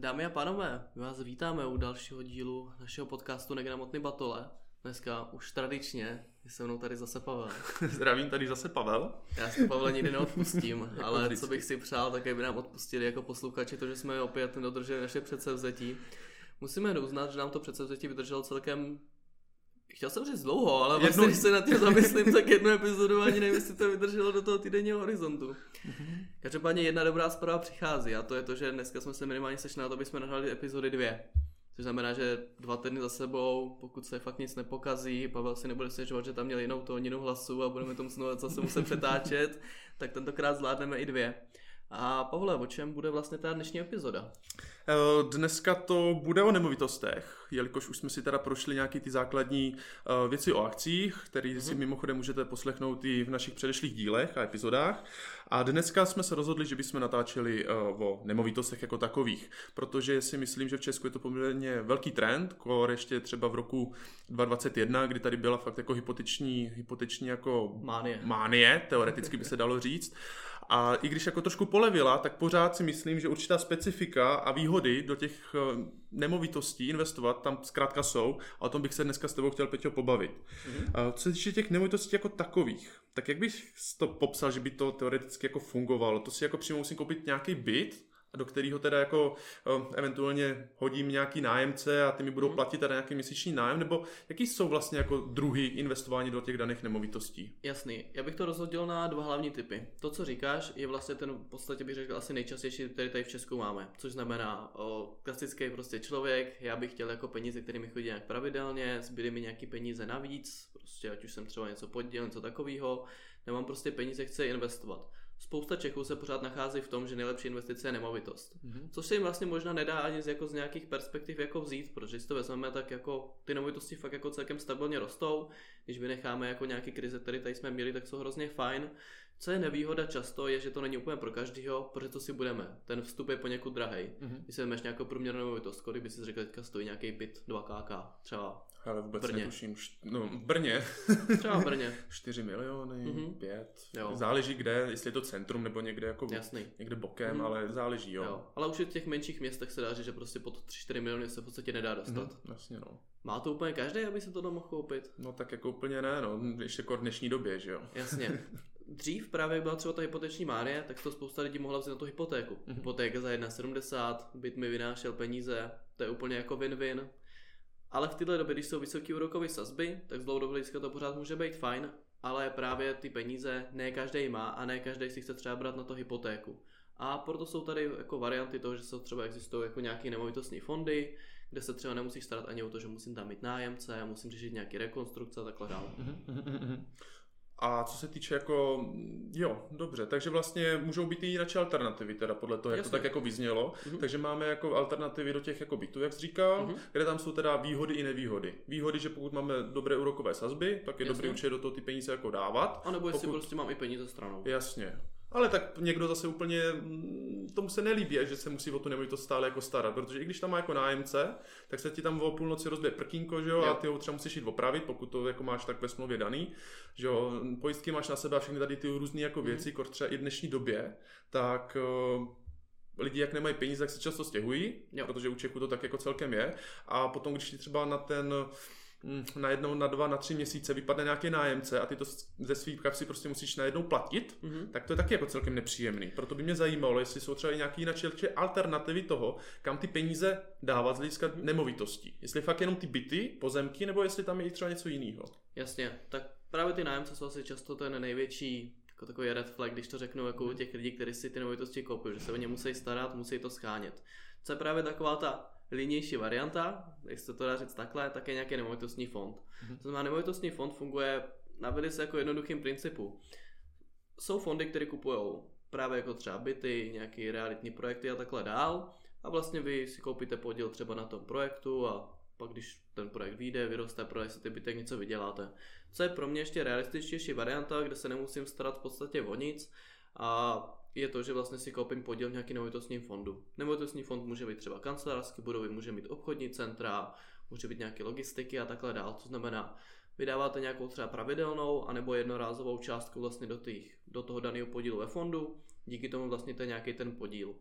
Dámy a pánové, my vás vítáme u dalšího dílu našeho podcastu Negramotný batole. Dneska už tradičně je se mnou tady zase Pavel. Zdravím tady zase Pavel. Já si Pavel nikdy neodpustím, ale co bych si přál, tak by nám odpustili jako posluchači to, že jsme opět nedodrželi naše předsevzetí. Musíme uznat, že nám to předsevzetí vydrželo celkem Chtěl jsem říct dlouho, ale vlastně, když se na tím zamyslím, tak jednu epizodu ani nevím, jestli to vydrželo do toho týdenního horizontu. Mm-hmm. Každopádně jedna dobrá zpráva přichází a to je to, že dneska jsme se minimálně sešli na to, aby jsme nahrali epizody dvě. Což znamená, že dva týdny za sebou, pokud se fakt nic nepokazí, Pavel si nebude stěžovat, že tam měl jinou tóninu hlasu a budeme tomu znovu zase muset přetáčet, tak tentokrát zvládneme i dvě. A Pavle, o čem bude vlastně ta dnešní epizoda? Eh, dneska to bude o nemovitostech, jelikož už jsme si teda prošli nějaký ty základní eh, věci o akcích, které mm-hmm. si mhm. mimochodem můžete poslechnout i v našich předešlých dílech a epizodách. A dneska jsme se rozhodli, že bychom natáčeli eh, o nemovitostech jako takových, protože si myslím, že v Česku je to poměrně velký trend, kor ještě třeba v roku 2021, kdy tady byla fakt jako hypoteční, hypoteční jako mánie. mánie, teoreticky by se dalo říct. A i když jako trošku polevila, tak pořád si myslím, že určitá specifika a výhody do těch eh, nemovitostí investovat tam zkrátka jsou a o tom bych se dneska s tebou chtěl, Peťo, pobavit. Mm-hmm. Co se týče těch nemovitostí jako takových, tak jak bych to popsal, že by to teoreticky jako fungovalo? To si jako přímo musím koupit nějaký byt, do kterého teda jako uh, eventuálně hodím nějaký nájemce a ty mi budou mhm. platit teda nějaký měsíční nájem, nebo jaký jsou vlastně jako druhy investování do těch daných nemovitostí? Jasný, já bych to rozhodil na dva hlavní typy. To, co říkáš, je vlastně ten v podstatě bych řekl asi nejčastější, který tady v Česku máme, což znamená o, klasický prostě člověk, já bych chtěl jako peníze, které mi chodí nějak pravidelně, zbyly mi nějaký peníze navíc, prostě ať už jsem třeba něco podíl, něco takového, nemám prostě peníze, chci investovat. Spousta Čechů se pořád nachází v tom, že nejlepší investice je nemovitost. Mm-hmm. Což se jim vlastně možná nedá ani z, jako z nějakých perspektiv jako vzít, protože si to vezmeme, tak jako ty nemovitosti fakt jako celkem stabilně rostou. Když vynecháme jako nějaký krize, které tady jsme měli, tak jsou hrozně fajn. Co je nevýhoda často, je, že to není úplně pro každého, protože to si budeme. Ten vstup je poněkud drahý. Mm-hmm. Když si vezmeš nějakou průměrnou nemovitost, kolik by si řekl, teďka stojí nějaký byt 2 KK, třeba ale vůbec Brně. netuším. No, v Brně. Třeba v Brně. 4 miliony, mm-hmm. 5. Jo. Záleží kde, jestli je to centrum nebo někde jako Jasný. někde bokem, mm-hmm. ale záleží, jo. jo. Ale už v těch menších městech se dá říct, že prostě pod 3-4 miliony se v podstatě nedá dostat. Mm-hmm. Jasně, no. Má to úplně každý, aby se to mohl koupit? No tak jako úplně ne, no. Ještě jako v dnešní době, že jo. Jasně. Dřív právě byla třeba ta hypoteční márie, tak to spousta lidí mohla vzít na tu hypotéku. Mm-hmm. Hypotéka za 1,70, byt mi vynášel peníze, to je úplně jako win-win ale v této době, když jsou vysoké úrokové sazby, tak z dlouhodobého hlediska to pořád může být fajn, ale právě ty peníze ne každý má a ne každý si chce třeba brát na to hypotéku. A proto jsou tady jako varianty toho, že se třeba existují jako nějaké nemovitostní fondy, kde se třeba nemusíš starat ani o to, že musím tam mít nájemce, musím řešit nějaké rekonstrukce a takhle dále. A co se týče jako, jo, dobře, takže vlastně můžou být i jiné alternativy, teda podle toho, jak Jasně. to tak jako vyznělo. Uh-huh. Takže máme jako alternativy do těch jako bytů, jak jsi říkal, uh-huh. kde tam jsou teda výhody i nevýhody. Výhody, že pokud máme dobré úrokové sazby, tak je Jasně. dobré určitě do toho ty peníze jako dávat. A nebo jestli pokud... prostě mám i peníze stranou. Jasně. Ale tak někdo zase úplně mm, tomu se nelíbí, že se musí o tu nemovitost stále jako starat, protože i když tam má jako nájemce, tak se ti tam o půlnoci rozbije prkínko, že jo, a ty ho třeba musíš jít opravit, pokud to jako máš tak ve smlouvě daný, že jo, pojistky máš na sebe a všechny tady ty různé jako mhm. věci, mm. třeba i v dnešní době, tak uh, lidi, jak nemají peníze, tak se často stěhují, jo. protože u Čechu to tak jako celkem je. A potom, když ti třeba na ten na jednou, na dva, na tři měsíce vypadne nějaký nájemce a ty to ze svých kapsy prostě musíš najednou platit, mm-hmm. tak to je taky jako celkem nepříjemný. Proto by mě zajímalo, jestli jsou třeba nějaké jiné alternativy toho, kam ty peníze dávat z hlediska nemovitostí. Jestli fakt jenom ty byty, pozemky, nebo jestli tam je i třeba něco jiného. Jasně, tak právě ty nájemce jsou asi často ten největší jako takový red flag, když to řeknu jako u těch lidí, kteří si ty nemovitosti koupí, že se o ně musí starat, musí to schánět. Co je právě taková ta linější varianta, jak se to dá říct takhle, tak je nějaký nemovitostní fond. Mm-hmm. To znamená, nemovitostní fond funguje na velice jako jednoduchým principu. Jsou fondy, které kupují právě jako třeba byty, nějaké realitní projekty a takhle dál a vlastně vy si koupíte podíl třeba na tom projektu a pak když ten projekt vyjde, vyroste, prodají se ty bytek, něco vyděláte. Co je pro mě ještě realističtější varianta, kde se nemusím starat v podstatě o nic a je to, že vlastně si koupím podíl v nějaký nemovitostním fondu. Nemovitostní fond může být třeba kancelářské budovy, může mít obchodní centra, může být nějaké logistiky a takhle dál. To znamená, vydáváte nějakou třeba pravidelnou anebo jednorázovou částku vlastně do, těch, do toho daného podílu ve fondu, díky tomu vlastně to je nějaký ten podíl.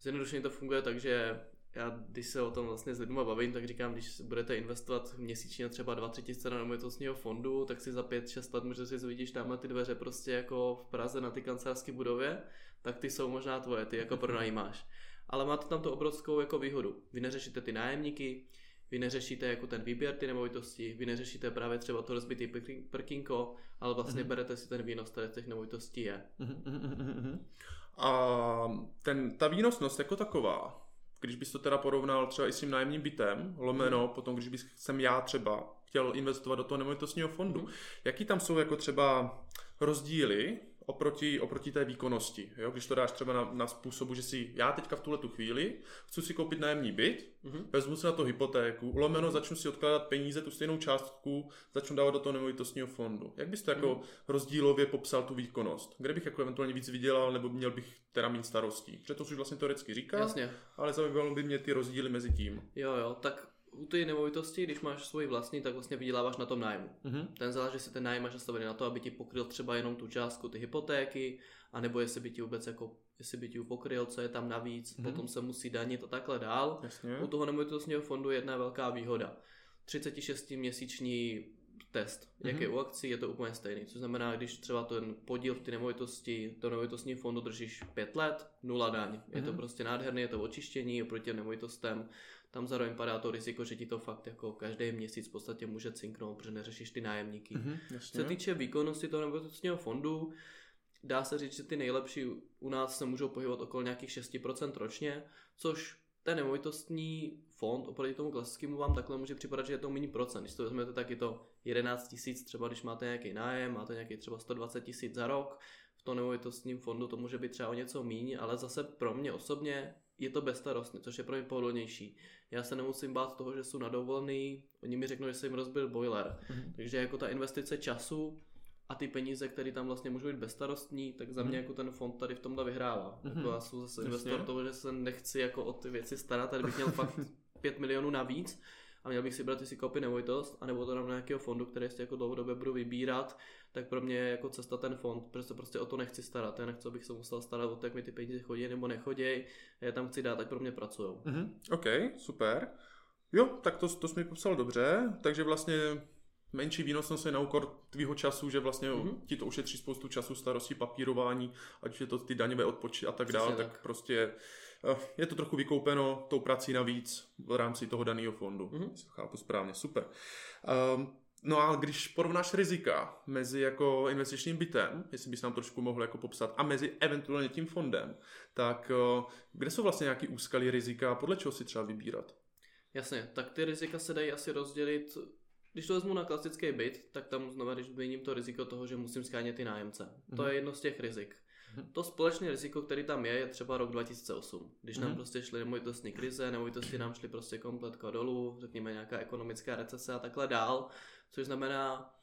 Zjednodušeně to funguje tak, že já když se o tom vlastně s lidmi bavím, tak říkám, když budete investovat měsíčně třeba 2-3 tisíce na nemovitostního fondu, tak si za 5-6 let můžete si zvidíš tam ty dveře prostě jako v Praze na ty kancelářské budově, tak ty jsou možná tvoje, ty jako pronajímáš. Ale máte tam tu obrovskou jako výhodu. Vy neřešíte ty nájemníky, vy neřešíte jako ten výběr ty nemovitosti, vy neřešíte právě třeba to rozbitý prkinko, ale vlastně mm-hmm. berete si ten výnos, který z těch nemovitostí je. Mm-hmm. A ten, ta výnosnost jako taková, když bys to teda porovnal třeba i s tím nájemním bytem, lomeno, mm. potom když bych jsem já třeba chtěl investovat do toho nemovitostního fondu, mm. jaký tam jsou jako třeba rozdíly oproti, oproti té výkonnosti. Jo? Když to dáš třeba na, na způsobu, že si já teďka v tuhle tu chvíli chci si koupit nájemní byt, mm-hmm. vezmu si na to hypotéku, lomeno začnu si odkládat peníze, tu stejnou částku začnu dávat do toho nemovitostního fondu. Jak bys to jako mm-hmm. rozdílově popsal tu výkonnost? Kde bych jako eventuálně víc vydělal, nebo měl bych teda méně starostí? Protože to už vlastně teoreticky říká, Jasně. ale zajímalo by mě ty rozdíly mezi tím. Jo, jo, tak u té nemovitosti, když máš svoji vlastní, tak vlastně vyděláváš na tom nájmu. Mm-hmm. Ten záleží, si ten nájem máš nastavený na to, aby ti pokryl třeba jenom tu částku ty hypotéky, anebo jestli by ti vůbec jako, jestli by ti pokryl, co je tam navíc, mm-hmm. potom se musí danit a takhle dál. Jasně. U toho nemovitostního fondu je jedna velká výhoda. 36 měsíční test. Jak mm-hmm. je u akcí, je to úplně stejný. Což znamená, když třeba ten podíl v ty nemovitosti, to nemovitostní fondu držíš 5 let, nula daň. Je mm-hmm. to mhm. prostě nádherné, je to očištění oproti těm nemovitostem tam zároveň padá to riziko, že ti to fakt jako každý měsíc v podstatě může cinknout, protože neřešíš ty nájemníky. Mm-hmm, Co se týče výkonnosti toho nemovitostního fondu, dá se říct, že ty nejlepší u nás se můžou pohybovat okolo nějakých 6% ročně, což ten nemovitostní fond oproti tomu klasickému vám takhle může připadat, že je to méně procent. Když to vezmete, tak je to 11 tisíc, třeba když máte nějaký nájem, máte nějaký třeba 120 tisíc za rok, v tom nemovitostním fondu to může být třeba o něco méně, ale zase pro mě osobně je to bezstarostné, což je pro mě pohodlnější. Já se nemusím bát toho, že jsou na dovolený, oni mi řeknou, že se jim rozbil boiler. Mm-hmm. Takže jako ta investice času a ty peníze, které tam vlastně můžou být bezstarostní, tak za mě mm-hmm. jako ten fond tady v tomhle vyhrává. Mm-hmm. Jako já jsem zase investor toho, že se nechci jako o ty věci starat, tady bych měl fakt 5 milionů navíc a měl bych si brát, jestli koupit nemovitost, anebo to dám na nějakého fondu, který si jako dlouhodobě budu vybírat, tak pro mě je jako cesta ten fond, protože prostě o to nechci starat. Já nechci, abych se musel starat o to, jak mi ty peníze chodí nebo nechodí. Já tam chci dát, tak pro mě pracují. Mm-hmm. OK, super. Jo, tak to, to jsi mi popsal dobře, takže vlastně menší výnosnost je na úkor tvýho času, že vlastně mm-hmm. ti to ušetří spoustu času, starosti, papírování, ať je to ty daňové odpočty a tak dále, tak. tak prostě je to trochu vykoupeno tou prací navíc v rámci toho daného fondu. Mm-hmm. Chápu správně, super. Um, No a když porovnáš rizika mezi jako investičním bytem, jestli bys nám trošku mohl jako popsat, a mezi eventuálně tím fondem, tak eh, kde jsou vlastně nějaký úskalí rizika, podle čeho si třeba vybírat? Jasně, tak ty rizika se dají asi rozdělit když to vezmu na klasický byt, tak tam znamená, když změním to riziko toho, že musím skánět ty nájemce. Mm-hmm. To je jedno z těch rizik. Mm-hmm. To společné riziko, který tam je, je třeba rok 2008. Když mm-hmm. nám mhm. prostě šly nemovitostní krize, nemovitosti nám šly prostě kompletka dolů, řekněme nějaká ekonomická recese a takhle dál, což znamená,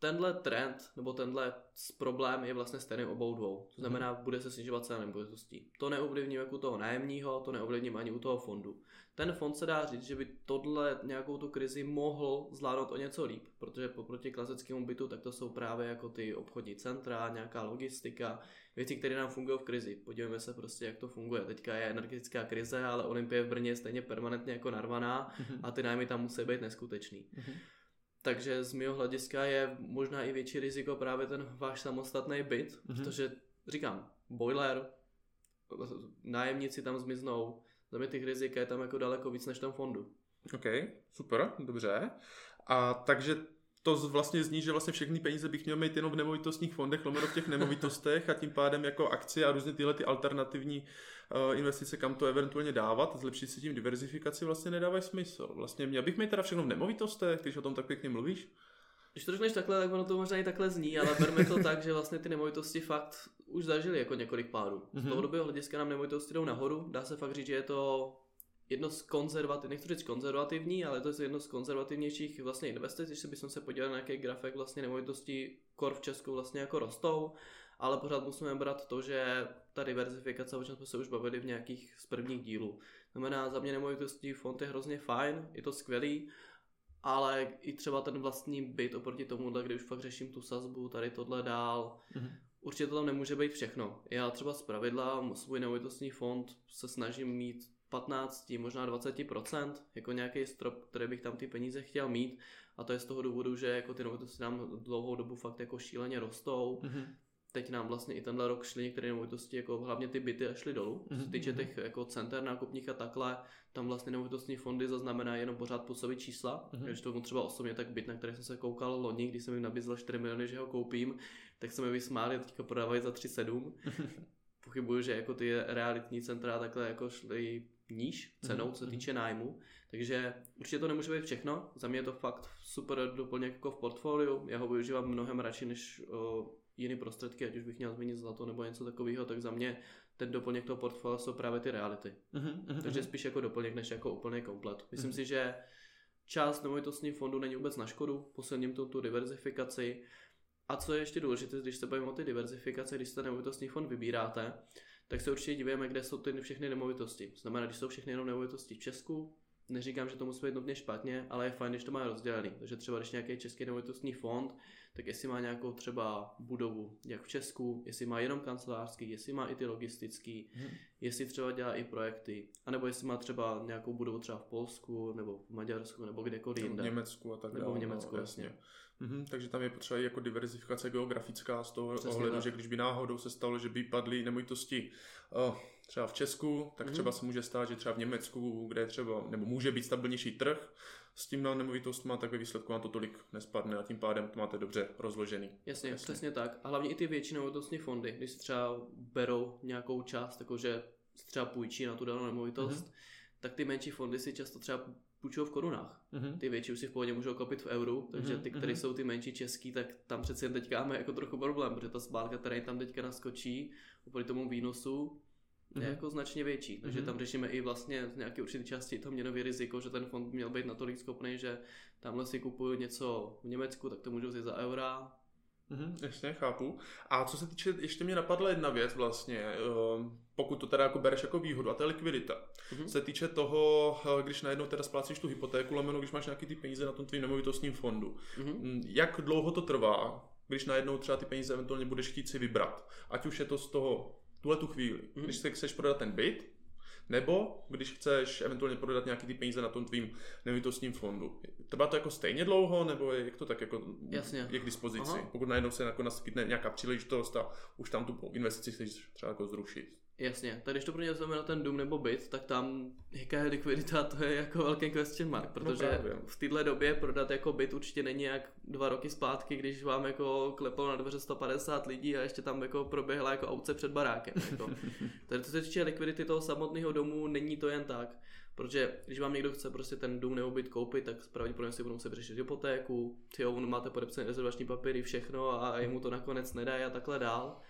tenhle trend nebo tenhle problém je vlastně stejný obou dvou. To znamená, mm. bude se snižovat cena nemovitostí. To neovlivní jako u toho nájemního, to neovlivní ani u toho fondu. Ten fond se dá říct, že by tohle nějakou tu krizi mohl zvládnout o něco líp, protože poproti klasickému bytu, tak to jsou právě jako ty obchodní centra, nějaká logistika, věci, které nám fungují v krizi. Podívejme se prostě, jak to funguje. Teďka je energetická krize, ale Olympie v Brně je stejně permanentně jako narvaná mm. a ty nájmy tam musí být neskutečný. Mm. Takže z mého hlediska je možná i větší riziko právě ten váš samostatný byt, mm-hmm. protože říkám, boiler, nájemníci tam zmiznou, za mě těch rizik je tam jako daleko víc než v tom fondu. OK, super, dobře. A takže to vlastně zní, že vlastně všechny peníze bych měl mít jenom v nemovitostních fondech, lomeno v těch nemovitostech a tím pádem jako akcie a různě tyhle ty alternativní uh, investice, kam to eventuálně dávat, zlepšit si tím diverzifikaci vlastně nedávají smysl. Vlastně měl bych mít teda všechno v nemovitostech, když o tom tak pěkně mluvíš? Když to řekneš takhle, tak ono to možná i takhle zní, ale berme to tak, že vlastně ty nemovitosti fakt už zažili jako několik pádů. Z mhm. dlouhodobého hlediska nám nemovitosti jdou nahoru, dá se fakt říct, že je to jedno z konzervativních, nechci říct konzervativní, ale to je jedno z konzervativnějších vlastně investic, když se bychom se podívali na nějaký grafik vlastně nemovitosti kor v Česku vlastně jako rostou, ale pořád musíme brát to, že ta diverzifikace, o čem jsme se už bavili v nějakých z prvních dílů. Znamená, za mě nemovitostí fond je hrozně fajn, je to skvělý, ale i třeba ten vlastní byt oproti tomu, kde už fakt řeším tu sazbu, tady tohle dál, mm-hmm. určitě to tam nemůže být všechno. Já třeba z pravidla svůj nemovitostní fond se snažím mít 15, možná 20%, jako nějaký strop, který bych tam ty peníze chtěl mít a to je z toho důvodu, že jako ty nemovitosti nám dlouhou dobu fakt jako šíleně rostou. Mm-hmm. Teď nám vlastně i tenhle rok šly některé nemovitosti, jako hlavně ty byty a šly dolů. Co se mhm, týče mhm. těch jako center nákupních a takhle, tam vlastně nemovitostní fondy zaznamenají jenom pořád působit čísla. Mm-hmm. Když to třeba osobně, tak byt, na který jsem se koukal loni, když jsem jim nabízel 4 miliony, že ho koupím, tak se mi vysmáli a teďka prodávají za 3,7. Pochybuju, že jako ty realitní centra takhle jako šly níž cenou, co se mhm. týče nájmu. Takže určitě to nemůže být všechno. Za mě je to fakt super doplněk jako v portfoliu. Já ho využívám mnohem radši než jiné prostředky, ať už bych měl zmínit zlato nebo něco takového, tak za mě ten doplněk toho portfolia jsou právě ty reality. Mm-hmm. Takže spíš jako doplněk než jako úplný komplet. Myslím mm-hmm. si, že část nemovitostních fondů není vůbec na škodu, posilním tu, tu diverzifikaci. A co je ještě důležité, když se bavíme o ty diverzifikaci, když se nemovitostní fond vybíráte, tak se určitě divíme, kde jsou ty všechny nemovitosti. Znamená, když jsou všechny jenom nemovitosti v Česku, neříkám, že to musí být nutně špatně, ale je fajn, když to má rozdělený. Takže třeba když nějaký český nemovitostní fond, tak jestli má nějakou třeba budovu, jak v Česku, jestli má jenom kancelářský, jestli má i ty logistický, hmm. jestli třeba dělá i projekty, anebo jestli má třeba nějakou budovu třeba v Polsku, nebo v Maďarsku, nebo kdekoliv jinde. v Německu a tak dále. Nebo v Německu, no, jasně. jasně. Mm-hmm, takže tam je potřeba i jako diverzifikace geografická z toho Přesně ohledu, tak. že když by náhodou se stalo, že by padly nemovitosti uh, třeba v Česku, tak mm-hmm. třeba se může stát, že třeba v Německu, kde třeba, nebo může být stabilnější trh s tím na nemovitostma, tak ve výsledku vám to tolik nespadne a tím pádem to máte dobře rozložený. Jasně, Jasně. přesně tak. A hlavně i ty větší nemovitostní fondy, když třeba berou nějakou část, jakože třeba půjčí na tu danou nemovitost, mm-hmm. tak ty menší fondy si často třeba půjčují v korunách. Mm-hmm. Ty větší už si v pohodě můžou kopit v euru, takže mhm, ty, které mm-hmm. jsou ty menší český, tak tam přeci jen teďka máme jako trochu problém, protože ta splátka, která tam teďka naskočí, oproti tomu výnosu, je mm-hmm. jako značně větší. Takže mm-hmm. tam řešíme i vlastně z nějaké určité části to měnové riziko, že ten fond měl být natolik schopný, že tamhle si kupuju něco v Německu, tak to můžu vzít za eura, Mhm, jasně, chápu. A co se týče, ještě mě napadla jedna věc vlastně, ehm, pokud to teda jako bereš jako výhodu, a to je likvidita. Mm-hmm. Se týče toho, eh, když najednou teda splácíš tu hypotéku, lomeno, když máš nějaký ty peníze na tom tvým nemovitostním fondu. Mm-hmm. Jak dlouho to trvá, když najednou třeba ty peníze eventuálně budeš chtít si vybrat? Ať už je to z toho tuhle tu chvíli. Mm-hmm. Když se chceš prodat ten byt, nebo když chceš eventuálně prodat nějaký ty peníze na tom tvým nemovitostním fondu. Trvá to jako stejně dlouho, nebo je, jak to tak jako Jasně. je k dispozici? Aha. Pokud najednou se jako naskytne nějaká příležitost a už tam tu investici chceš třeba jako zrušit. Jasně, tak když to pro ně na ten dům nebo byt, tak tam jaká je likvidita, to je jako velký question mark, no protože no v této době prodat jako byt určitě není jak dva roky zpátky, když vám jako klepalo na dveře 150 lidí a ještě tam jako proběhla jako auce před barákem. Jako. Takže co se týče likvidity toho samotného domu, není to jen tak. Protože když vám někdo chce prostě ten dům nebo byt koupit, tak pravděpodobně si budou muset řešit hypotéku, ty máte podepsané rezervační papíry, všechno a jemu to nakonec nedají a takhle dál.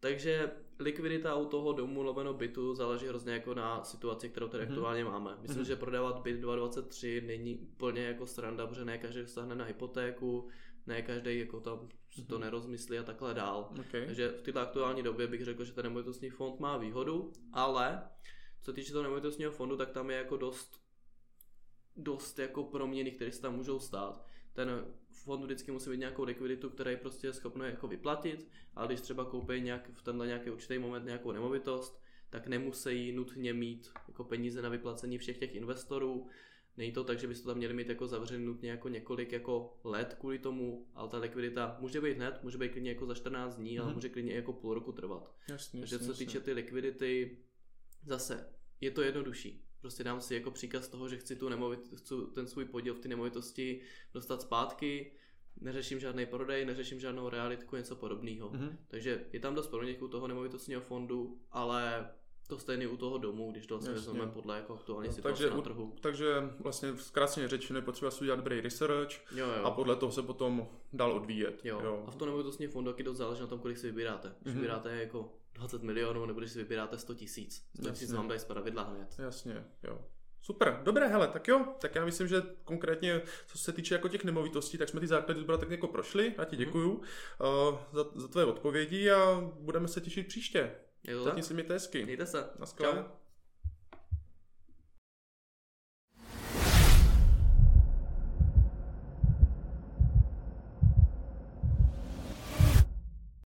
Takže likvidita u toho domu lomeno bytu záleží hrozně jako na situaci, kterou tady mm-hmm. aktuálně máme. Myslím, mm-hmm. že prodávat byt 223 není úplně jako sranda, protože ne každý dostane na hypotéku, ne každý jako tam mm-hmm. to mhm. nerozmyslí a takhle dál. Okay. Takže v této aktuální době bych řekl, že ten nemovitostní fond má výhodu, ale co týče toho nemovitostního fondu, tak tam je jako dost dost jako proměny, které se tam můžou stát ten fond vždycky musí mít nějakou likviditu, která je prostě schopný jako vyplatit, ale když třeba koupí nějak, v tenhle nějaký určitý moment nějakou nemovitost, tak nemusí nutně mít jako peníze na vyplacení všech těch investorů. Není to tak, že byste to tam měli mít jako zavřený nutně jako několik jako let kvůli tomu, ale ta likvidita může být hned, může být klidně jako za 14 dní, mm-hmm. ale mhm. může klidně jako půl roku trvat. Jasně, Takže jasně, co se týče ty likvidity, zase je to jednodušší. Prostě dám si jako příkaz toho, že chci tu nemovit, chci ten svůj podíl v té nemovitosti dostat zpátky, neřeším žádný prodej, neřeším žádnou realitku, něco podobného. Mm-hmm. Takže je tam dost u toho nemovitostního fondu, ale to stejný u toho domu, když to vlastně vezmeme podle jako aktuální no, situace takže, na trhu. Takže vlastně zkráceně řečeno je potřeba si udělat dobrý research jo, jo. a podle toho se potom dál odvíjet. Jo. jo. A v tom nemovitostním fondu taky dost záleží na tom, kolik si vybíráte. Když mm-hmm. vybíráte jako 20 milionů, nebo když si vybíráte 100 tisíc. 100 tisíc vám dají z pravidla hned. Jasně, jo. Super, dobré, hele, tak jo, tak já myslím, že konkrétně, co se týče jako těch nemovitostí, tak jsme ty základy zbora tak jako prošli, já ti mhm. děkuju mm. uh, za, za tvoje odpovědi a budeme se těšit příště. Zatím si mějte hezky. Mějte se. Naschle. Čau.